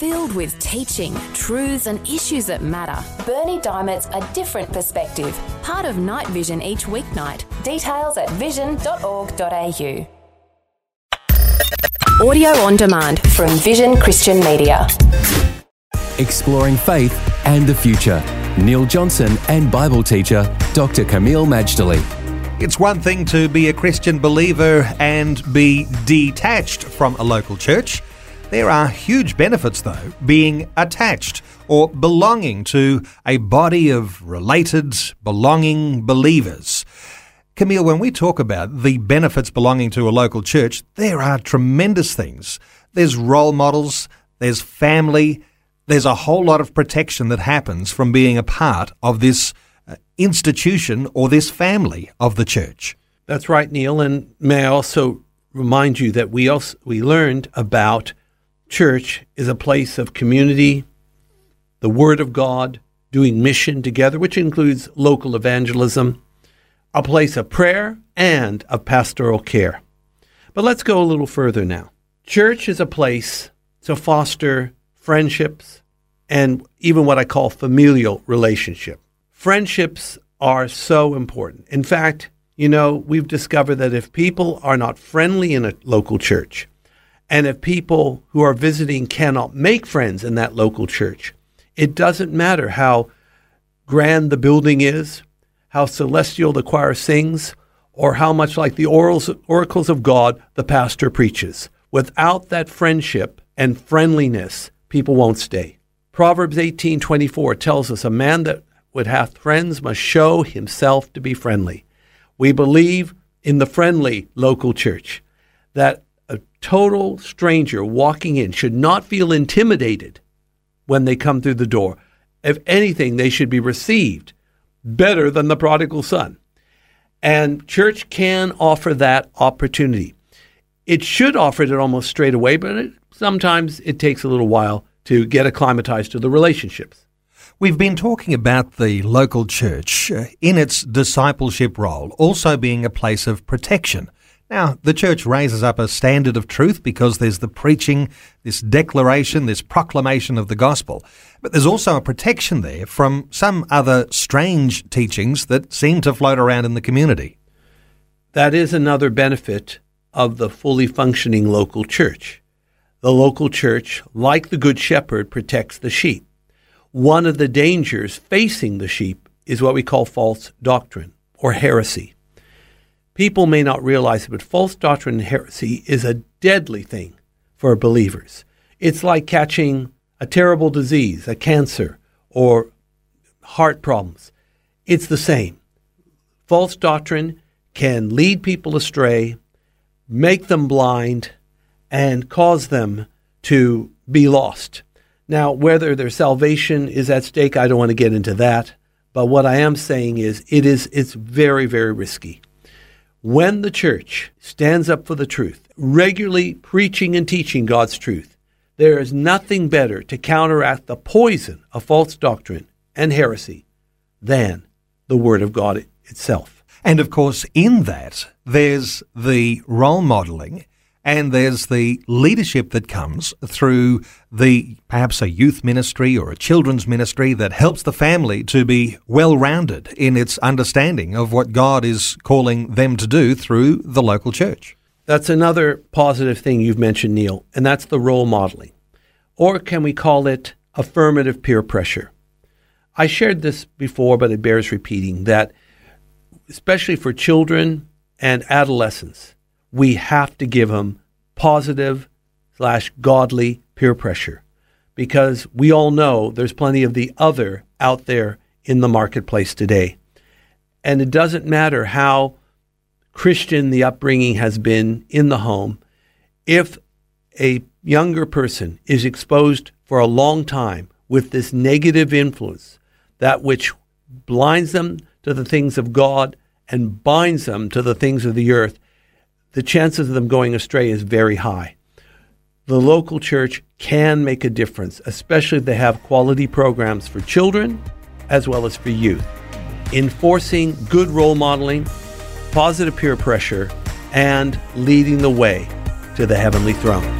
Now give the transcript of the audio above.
Filled with teaching, truths, and issues that matter. Bernie Diamond's A Different Perspective. Part of Night Vision each weeknight. Details at vision.org.au. Audio on demand from Vision Christian Media. Exploring faith and the future. Neil Johnson and Bible teacher Dr. Kameel Majdali. It's one thing to be a Christian believer and be detached from a local church. There are huge benefits, though, being attached or belonging to a body of related, belonging believers. Kameel, when we talk about the benefits belonging to a local church, there are tremendous things. There's role models, there's family, there's a whole lot of protection that happens from being a part of this uh, institution or this family of the church. That's right, Neil. And may I also remind you that we also we learned about church is a place of community, the Word of God, doing mission together, which includes local evangelism, a place of prayer and of pastoral care. But let's go a little further now. Church is a place to foster friendships and even what I call familial relationship. Friendships are so important. In fact, you know, we've discovered that if people are not friendly in a local church, and if people who are visiting cannot make friends in that local church, it doesn't matter how grand the building is, how celestial the choir sings, or how much like the oracles of God the pastor preaches. Without that friendship and friendliness, people won't stay. Proverbs 18:24 tells us a man that would have friends must show himself to be friendly. We believe in the friendly local church that a total stranger walking in should not feel intimidated when they come through the door. If anything, they should be received better than the prodigal son. And church can offer that opportunity. It should offer it almost straight away, but it, sometimes it takes a little while to get acclimatized to the relationships. We've been talking about the local church uh, in its discipleship role also being a place of protection. Now, the church raises up a standard of truth because there's the preaching, this declaration, this proclamation of the gospel. But there's also a protection there from some other strange teachings that seem to float around in the community. That is another benefit of the fully functioning local church. The local church, like the Good Shepherd, protects the sheep one of the dangers facing the sheep is what we call false doctrine or heresy. People may not realize it, but false doctrine and heresy is a deadly thing for believers. It's like catching a terrible disease, a cancer, or heart problems. It's the same. False doctrine can lead people astray, make them blind, and cause them to be lost. Now, whether their salvation is at stake, I don't want to get into that. But what I am saying is it is it's very, very risky. When the church stands up for the truth, regularly preaching and teaching God's truth, there is nothing better to counteract the poison of false doctrine and heresy than the Word of God itself. And of course, in that, there's the role modeling and there's the leadership that comes through the perhaps a youth ministry or a children's ministry that helps the family to be well rounded in its understanding of what God is calling them to do through the local church. That's another positive thing you've mentioned, Neil, and that's the role modeling. Or can we call it affirmative peer pressure? I shared this before, but it bears repeating that, especially for children and adolescents, we have to give them positive slash godly peer pressure because we all know there's plenty of the other out there in the marketplace today. And it doesn't matter how Christian the upbringing has been in the home, if a younger person is exposed for a long time with this negative influence, that which blinds them to the things of God and binds them to the things of the earth, the chances of them going astray is very high. The local church can make a difference, especially if they have quality programs for children as well as for youth. Enforcing good role modeling, positive peer pressure, and leading the way to the heavenly throne.